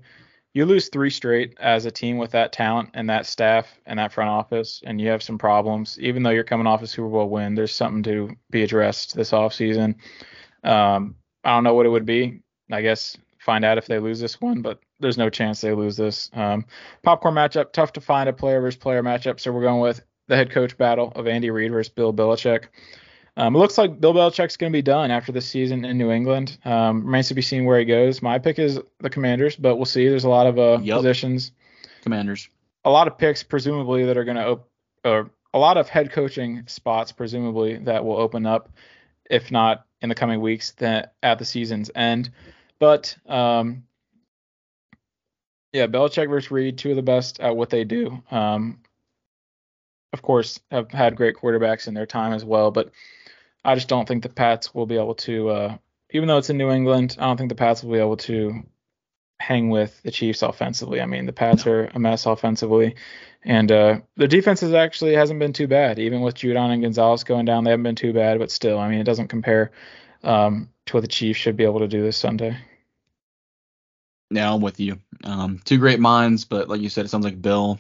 You lose three straight as a team with that talent and that staff and that front office, and you have some problems. Even though you're coming off a Super Bowl win, there's something to be addressed this offseason. Um, I don't know what it would be. I guess find out if they lose this one, but there's no chance they lose this. Um, popcorn matchup, tough to find a player versus player matchup, so we're going with the head coach battle of Andy Reid versus Bill Belichick. Um, it looks like Bill Belichick's going to be done after this season in New England. Um, remains to be seen where he goes. My pick is the Commanders, but we'll see. There's a lot of uh, yep. positions. Commanders. A lot of picks, presumably, that are going to open, or a lot of head coaching spots, presumably, that will open up, if not in the coming weeks, then at the season's end. But um, yeah, Belichick versus Reid, two of the best at what they do. Um, of course, have had great quarterbacks in their time as well, but I just don't think the Pats will be able to, uh, even though it's in New England, I don't think the Pats will be able to hang with the Chiefs offensively. I mean, the Pats no. are a mess offensively, and uh, their defense is actually hasn't been too bad. Even with Judon and Gonzalez going down, they haven't been too bad. But still, I mean, it doesn't compare um, to what the Chiefs should be able to do this Sunday. Yeah, I'm with you. Um, two great minds, but like you said, it sounds like Bill.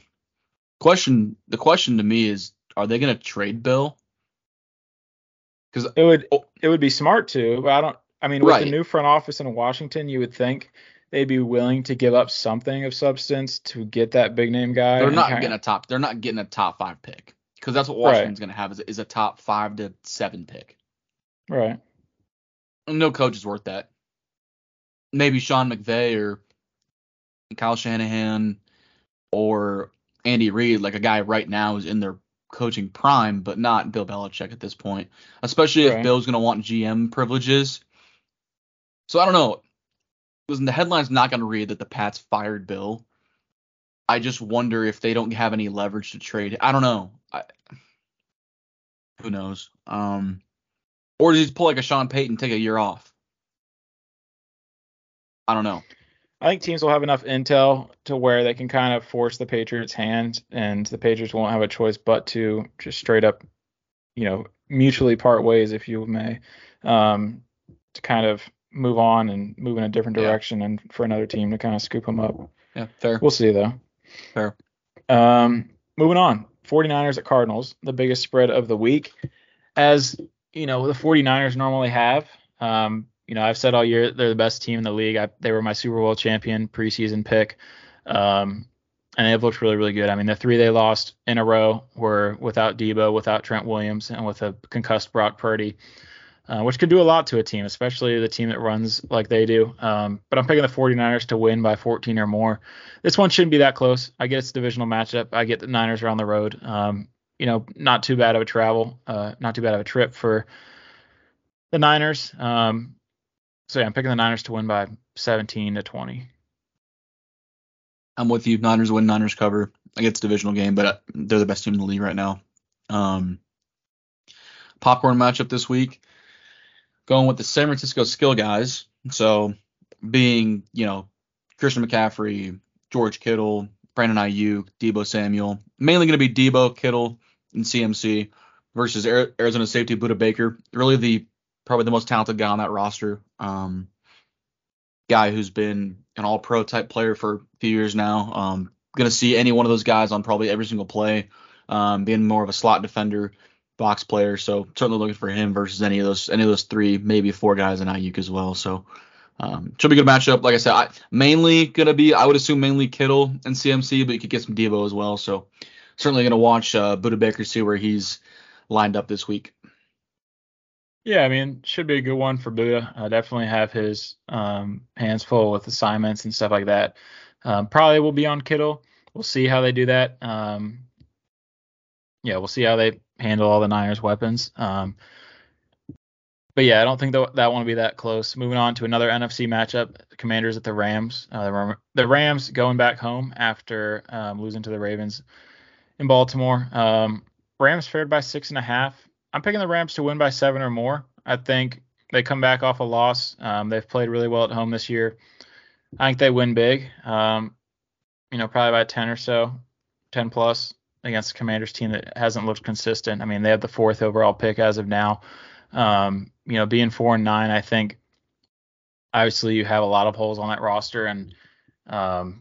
Question: The question to me is, are they going to trade Bill? Because it would oh, it would be smart to, but I don't. I mean, with right. the new front office in Washington, you would think they'd be willing to give up something of substance to get that big name guy. They're not getting a top. They're not getting a top five pick because that's what Washington's right. going to have is, is a top five to seven pick. Right. No coach is worth that maybe Sean McVay or Kyle Shanahan or Andy Reid, like a guy right now is in their coaching prime, but not Bill Belichick at this point, especially right. if Bill's going to want GM privileges. So I don't know. Listen, the headline's not going to read that the Pats fired Bill. I just wonder if they don't have any leverage to trade. I don't know. I, who knows? Um, Or does he pull like a Sean Payton, take a year off? I don't know. I think teams will have enough intel to where they can kind of force the Patriots' hand, and the Patriots won't have a choice but to just straight up, you know, mutually part ways, if you may, um, to kind of move on and move in a different Yeah. direction, and for another team to kind of scoop them up. Yeah, fair. We'll see though. Fair. Um, moving on. 49ers at Cardinals, the biggest spread of the week. As, you know, the 49ers normally have. Um, you know, I've said all year they're the best team in the league. I, they were my Super Bowl champion preseason pick. Um, and they've looked really, really good. I mean, the three they lost in a row were without Deebo, without Trent Williams, and with a concussed Brock Purdy, uh, which could do a lot to a team, especially the team that runs like they do. Um, but I'm picking the 49ers to win by 14 or more. This one shouldn't be that close. I get it's a divisional matchup. I get the Niners are on the road. Um, you know, not too bad of a travel, uh, not too bad of a trip for the Niners. Um, so yeah, I'm picking the Niners to win by 17 to 20. I'm with you. Niners win, Niners cover. I get it's a divisional game, but uh, they're the best team in the league right now. Um, popcorn matchup this week. Going with the San Francisco skill guys. So being, you know, Christian McCaffrey, George Kittle, Brandon Aiyuk, Deebo Samuel. Mainly going to be Deebo, Kittle, and CMC versus Arizona safety Budda Baker. Really the probably the most talented guy on that roster. Um, guy who's been an all pro type player for a few years now. Um, gonna see any one of those guys on probably every single play. Um, being more of a slot defender, box player. So certainly looking for him versus any of those any of those three, maybe four guys in Aiyuk as well. So um, should be a good matchup. Like I said, I, mainly gonna be I would assume mainly Kittle and CMC, but you could get some Deebo as well. So certainly gonna watch uh, Budda Baker see where he's lined up this week. Yeah, I mean, should be a good one for Budda. I definitely have his um, hands full with assignments and stuff like that. Um, probably will be on Kittle. We'll see how they do that. Um, yeah, we'll see how they handle all the Niners' weapons. Um, but yeah, I don't think that that one will be that close. Moving on to another NFC matchup, Commanders at the Rams. Uh, the Rams going back home after um, losing to the Ravens in Baltimore. Um, Rams fared by six and a half. I'm picking the Rams to win by seven or more. I think they come back off a loss. Um, they've played really well at home this year. I think they win big. Um, you know, probably by 10 or so, 10 plus against the Commanders team that hasn't looked consistent. I mean, they have the fourth overall pick as of now. Um, you know, being four and nine, I think obviously you have a lot of holes on that roster, and um,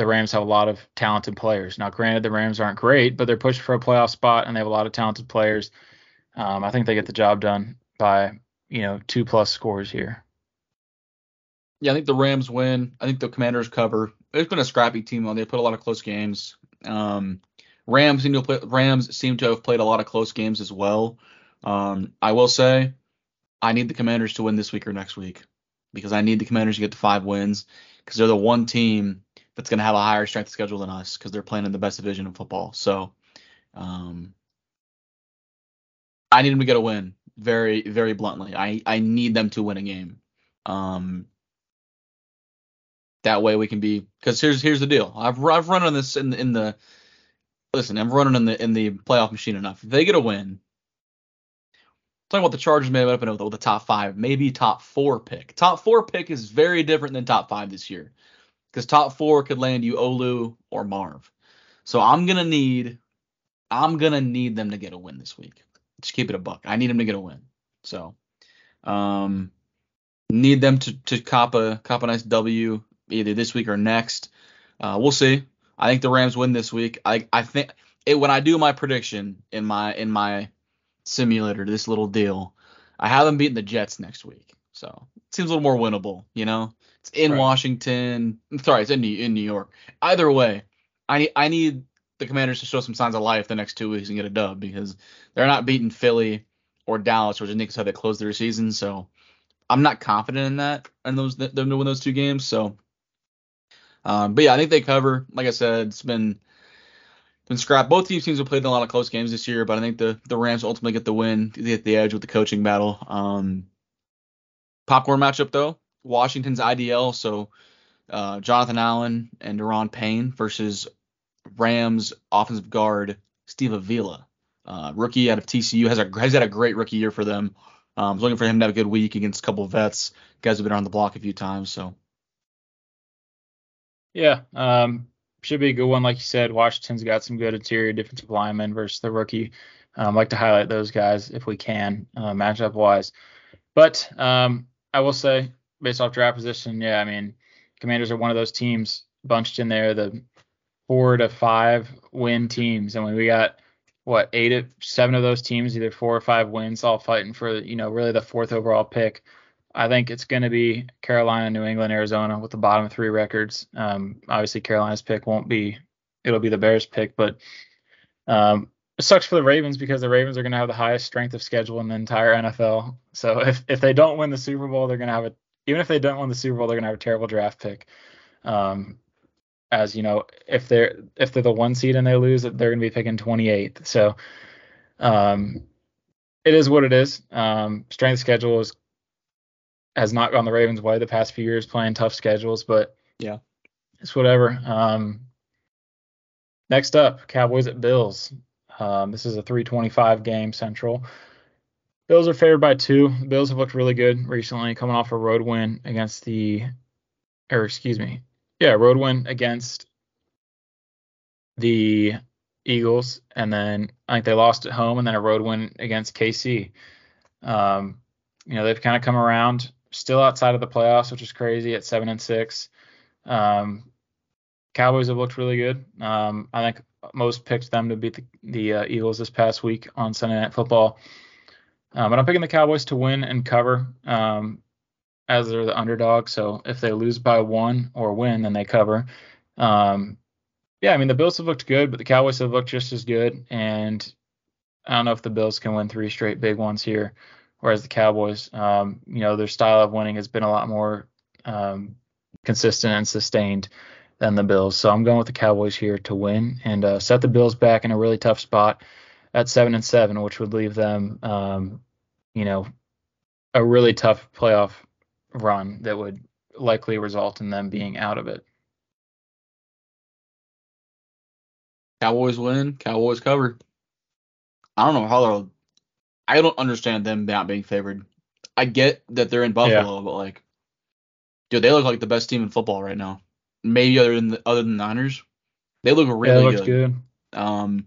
the Rams have a lot of talented players. Now, granted, the Rams aren't great, but they're pushing for a playoff spot, and they have a lot of talented players. Um, I think they get the job done by you know two plus scores here. Yeah, I think the Rams win. I think the Commanders cover. It's been a scrappy team though. They put a lot of close games. Um, Rams seem to play, Rams seem to have played a lot of close games as well. Um, I will say, I need the Commanders to win this week or next week because I need the Commanders to get to five wins because they're the one team that's going to have a higher strength schedule than us because they're playing in the best division of football. So, um, I need them to get a win. Very, very bluntly, I I need them to win a game. Um, that way we can be because here's here's the deal. I've I've run on this in in the listen. I'm running in the in the playoff machine enough. If they get a win, talking about the Chargers may have up with the top five, maybe top four pick. Top four pick is very different than top five this year because top four could land you Olu or Marv. So I'm gonna need I'm gonna need them to get a win this week. Just keep it a buck. I need them to get a win. So um need them to to cop a cop a nice W either this week or next. Uh, we'll see. I think the Rams win this week. I I think it, when I do my prediction in my in my simulator, this little deal, I have them beating the Jets next week. So it seems a little more winnable, you know. It's in Right. Washington. Sorry, it's in New, in New York. Either way, I need I need the Commanders to show some signs of life the next two weeks and get a dub because they're not beating Philly or Dallas, which I think is how they close their season. So I'm not confident in that and those them to win those two games. So, um, but yeah, I think they cover. Like I said, it's been been scrap. Both these teams have played in a lot of close games this year, but I think the the Rams ultimately get the win, they get the edge with the coaching battle. Um, popcorn matchup though, Washington's IDL. So uh, Jonathan Allen and Daron Payne versus Rams offensive guard Steve Avila. uh, rookie out of TCU, has a has had a great rookie year for them. Um, I was looking for him to have a good week against a couple of vets, guys have been on the block a few times. So yeah, um, should be a good one. Like you said, Washington's got some good interior defensive linemen versus the rookie. Um, like to highlight those guys if we can, uh, matchup wise. But um, I will say, based off draft position, yeah, I mean, Commanders are one of those teams bunched in there, the four to five win teams, and when we got what eight of seven of those teams, either four or five wins, all fighting for you know really the fourth overall pick. I think it's going to be Carolina, New England, Arizona with the bottom three records. Um, obviously, Carolina's pick won't be it'll be the Bears pick, but um, it sucks for the Ravens because the Ravens are going to have the highest strength of schedule in the entire NFL. So if if they don't win the Super Bowl, they're going to have a even if they don't win the Super Bowl, they're going to have a terrible draft pick. Um, as you know, if they're if they're the one seed and they lose, they're going to be picking 28th. So um, it is what it is. Um, strength schedule is has not gone the Ravens' way the past few years, playing tough schedules, but yeah, it's whatever. Um, next up, Cowboys at Bills. Um, this is a 325 game central. Bills are favored by two. The Bills have looked really good recently, coming off a road win against the, or excuse me, yeah, road win against the Eagles, and then I think they lost at home, and then a road win against KC. Um, you know, they've kind of come around still outside of the playoffs, which is crazy at seven and six. Um, Cowboys have looked really good. Um, I think most picked them to beat the, the uh, Eagles this past week on Sunday Night Football. Um, but I'm picking the Cowboys to win and cover um, as they're the underdog. So if they lose by one or win, then they cover. Um, yeah, I mean the Bills have looked good, but the Cowboys have looked just as good. And I don't know if the Bills can win three straight big ones here whereas the Cowboys, um, you know, their style of winning has been a lot more um, consistent and sustained than the Bills. So I'm going with the Cowboys here to win and uh, set the Bills back in a really tough spot at seven and seven, which would leave them, um, you know, a really tough playoff run that would likely result in them being out of it. Cowboys win, Cowboys cover. I don't know how they'll I don't understand them not being favored. I get that they're in Buffalo, yeah. but like, dude, they look like the best team in football right now. Maybe other than the, other than the Niners, they look really yeah, good. good. Um,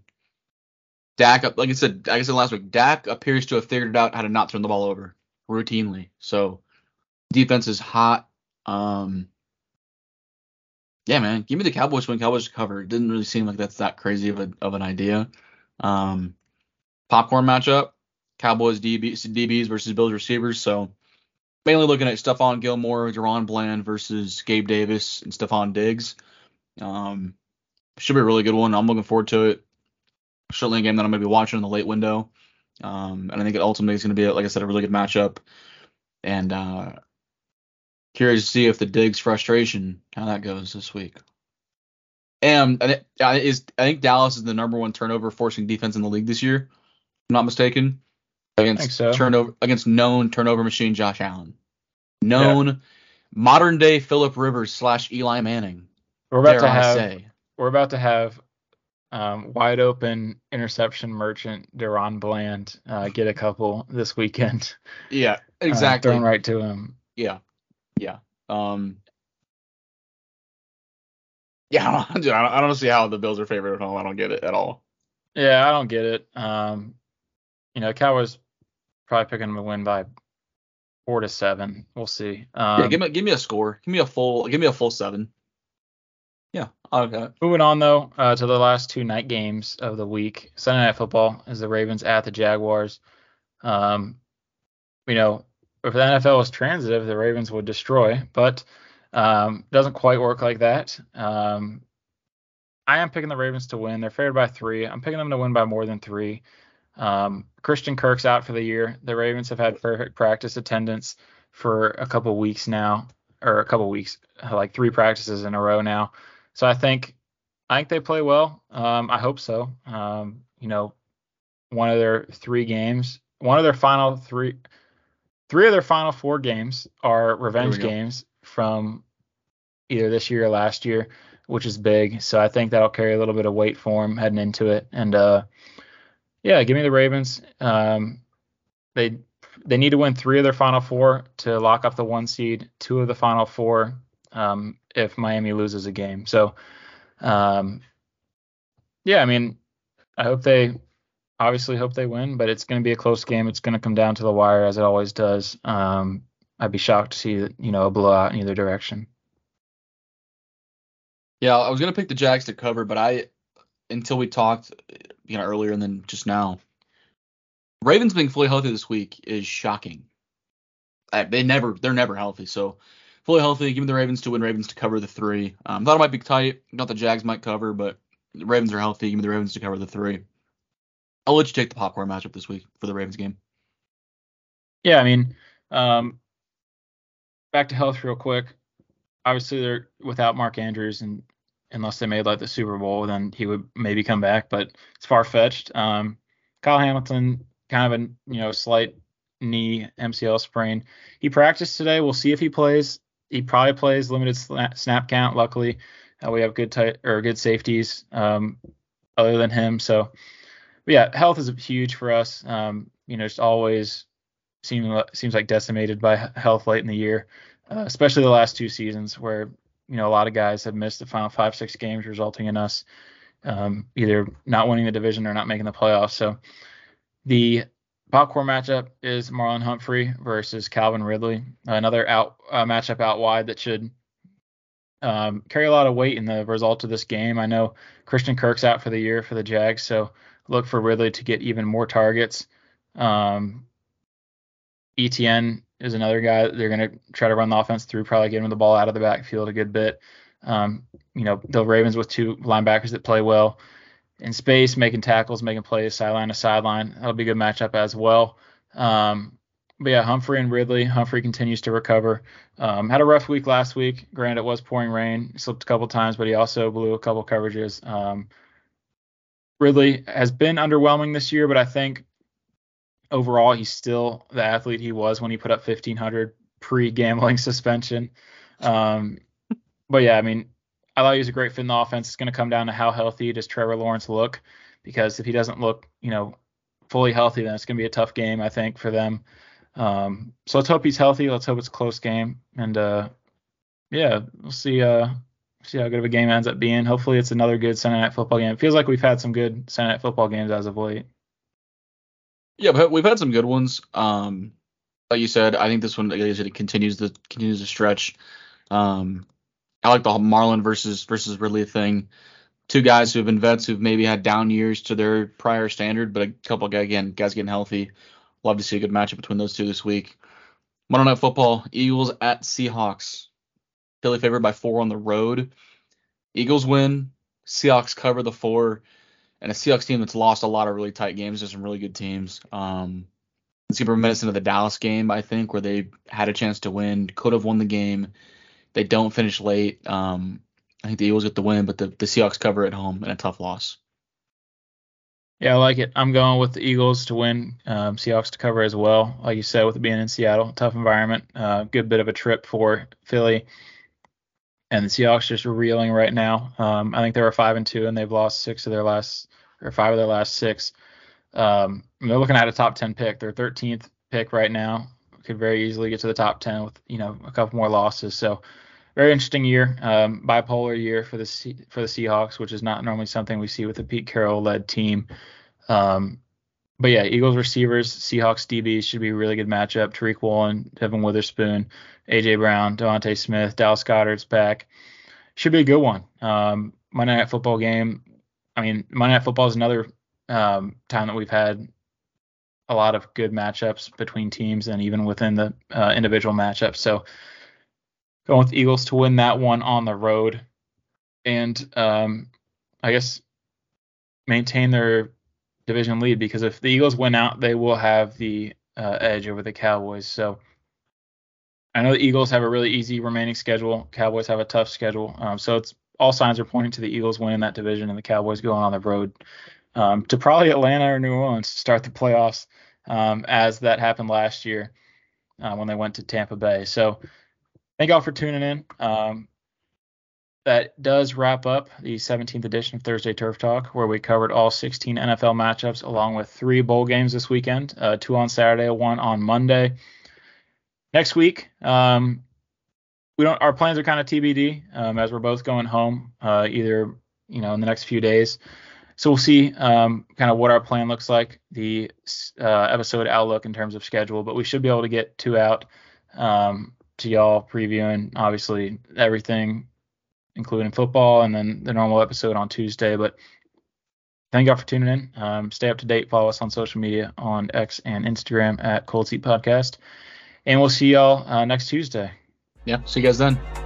Dak, like I said, like I said last week, Dak appears to have figured out how to not turn the ball over routinely. So defense is hot. Um, yeah, man, give me the Cowboys when Cowboys cover. It didn't really seem like that's that crazy of a of an idea. Um, popcorn matchup. Cowboys DB, DBs versus Bills receivers. So mainly looking at Stephon Gilmore, DaRon Bland versus Gabe Davis and Stefon Diggs. Um, should be a really good one. I'm looking forward to it. Certainly a game that I'm going to be watching in the late window. Um, and I think it ultimately is going to be, like I said, a really good matchup. And uh, curious to see if the Diggs frustration how that goes this week. And I, is, I think Dallas is the number one turnover forcing defense in the league this year. I'm not mistaken against so. turnover against known turnover machine Josh Allen, known yeah. modern day Philip Rivers slash Eli Manning. We're about to have say. we're about to have um, wide open interception merchant DaRon Bland uh, get a couple this weekend. Yeah, exactly. Uh, thrown right to him. Yeah, yeah. Um, yeah, I don't, I don't see how the Bills are favored at home. I don't get it at all. Yeah, I don't get it. Um, you know, Cowboys probably picking them to win by four to seven. We'll see. Um, yeah, give me give me a score. Give me a full. Give me a full seven. Yeah. Okay. Moving on though uh, to the last two night games of the week. Sunday Night Football is the Ravens at the Jaguars. Um, you know, if the NFL was transitive, the Ravens would destroy, but um, doesn't quite work like that. Um, I am picking the Ravens to win. They're favored by three. I'm picking them to win by more than three. Um, Christian Kirk's out for the year. The Ravens have had perfect practice attendance for a couple weeks now, or a couple weeks, like three practices in a row now. So I think I think they play well. Um, I hope so. Um, you know, one of their three games, one of their final three, three of their final four games are revenge games from either this year or last year, which is big. So I think that'll carry a little bit of weight for them heading into it. And uh, Yeah, give me the Ravens. Um, they they need to win three of their final four to lock up the one seed. Two of the final four um, if Miami loses a game. So, um, yeah, I mean, I hope they obviously hope they win, but it's going to be a close game. It's going to come down to the wire as it always does. Um, I'd be shocked to see you know a blowout in either direction. Yeah, I was gonna pick the Jags to cover, but I until we talked you know earlier and then just now, Ravens being fully healthy this week is shocking. they never they're never healthy, so fully healthy. Give me the Ravens to win. Ravens to cover the three. Um, thought it might be tight. Not the Jags might cover, but the Ravens are healthy. Give me the Ravens to cover the three. I'll let you take the popcorn matchup this week for the Ravens game. Yeah, I mean, um, back to health real quick. Obviously, they're without Mark Andrews, and unless they made like the Super Bowl, then he would maybe come back, but it's far fetched. Um, Kyle Hamilton, kind of a you know slight knee MCL sprain. He practiced today. We'll see if he plays. He probably plays limited snap count. Luckily, uh, we have good tight or good safeties um, other than him. So yeah, health is huge for us. Um, you know, just always seems seems like decimated by health late in the year, uh, especially the last two seasons where you know a lot of guys have missed the final five six games, resulting in us um, either not winning the division or not making the playoffs. So the popcorn matchup is Marlon Humphrey versus Calvin Ridley, another out uh, matchup out wide that should um, carry a lot of weight in the result of this game. I know Christian Kirk's out for the year for the Jags, so look for Ridley to get even more targets. Um, ETN is another guy they're going to try to run the offense through, probably get him the ball out of the backfield a good bit. Um, you know, the Ravens with two linebackers that play well in space, making tackles, making plays sideline to sideline. That'll be a good matchup as well. Um, but yeah, Humphrey and Ridley. Humphrey continues to recover. Um, had a rough week last week. Granted, it was pouring rain. Slipped a couple times, but he also blew a couple coverages. Um, Ridley has been underwhelming this year, but I think overall he's still the athlete he was when he put up 1500 pre-gambling suspension. Um, but yeah, I mean, I thought he was a great fit in the offense. It's going to come down to how healthy does Trevor Lawrence look, because if he doesn't look, you know, fully healthy, then it's going to be a tough game, I think, for them. Um, so let's hope he's healthy. Let's hope it's a close game, and uh, yeah, we'll see. Uh, see how good of a game ends up being. Hopefully, it's another good Sunday night football game. It feels like we've had some good Sunday night football games as of late. Yeah, but we've had some good ones. Um, like you said, I think this one like said, it continues the continues to stretch. Um, I like the Marlon versus versus Ridley thing. Two guys who have been vets who've maybe had down years to their prior standard, but a couple guys again guys getting healthy. Love to see a good matchup between those two this week. Monday Night Football: Eagles at Seahawks. Philly favored by four on the road. Eagles win. Seahawks cover the four. And a Seahawks team that's lost a lot of really tight games to some really good teams. Um, it's going to reminisce into the Dallas game, I think, where they had a chance to win, could have won the game. They don't finish late. Um, I think the Eagles get the win, but the, the Seahawks cover at home in a tough loss. Yeah, I like it. I'm going with the Eagles to win, um, Seahawks to cover as well. Like you said, with it being in Seattle, tough environment, uh, good bit of a trip for Philly and the Seahawks just reeling right now. Um, I think they were five and two, and they've lost six of their last or five of their last six. Um, they're looking at a top ten pick. They're 13th pick right now. Could very easily get to the top 10 with you know a couple more losses. So very interesting year, um, bipolar year for the C- for the Seahawks, which is not normally something we see with a Pete Carroll led team. Um, but yeah, Eagles receivers, Seahawks DBs should be a really good matchup. Tariq Woolen, Devon Witherspoon, AJ Brown, DeVonta Smith, Dallas Goedert's back. Should be a good one. Um, Monday Night Football game. I mean, Monday Night Football is another um, time that we've had a lot of good matchups between teams and even within the uh, individual matchups. So going with Eagles to win that one on the road, and um, I guess maintain their division lead because if the Eagles win out, they will have the uh, edge over the Cowboys. So I know the Eagles have a really easy remaining schedule. Cowboys have a tough schedule. Um, so it's all signs are pointing to the Eagles winning that division and the Cowboys going on the road um, to probably Atlanta or New Orleans to start the playoffs, um, as that happened last year uh, when they went to Tampa Bay. So thank y'all for tuning in. Um, that does wrap up the 17th edition of Thursday Turf Talk, where we covered all 16 NFL matchups along with three bowl games this weekend uh, two on Saturday, one on Monday. Next week, um, we don't. Our plans are kind of TBD um, as we're both going home, uh, either you know in the next few days. So we'll see um, kind of what our plan looks like, the uh, episode outlook in terms of schedule, but we should be able to get two out um, to y'all previewing obviously everything, including football, and then the normal episode on Tuesday. But thank y'all for tuning in. Um, stay up to date. Follow us on social media on X and Instagram at Cold Seat Podcast, and we'll see y'all uh, next Tuesday. Yeah, see you guys then.